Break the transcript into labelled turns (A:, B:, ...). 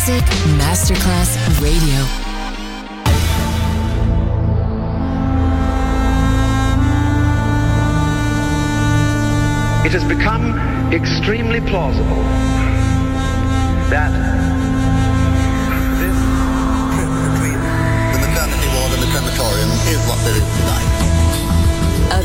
A: Music Masterclass Radio.
B: It has become extremely plausible that
C: this trip between the maternity ward and the is what there is tonight.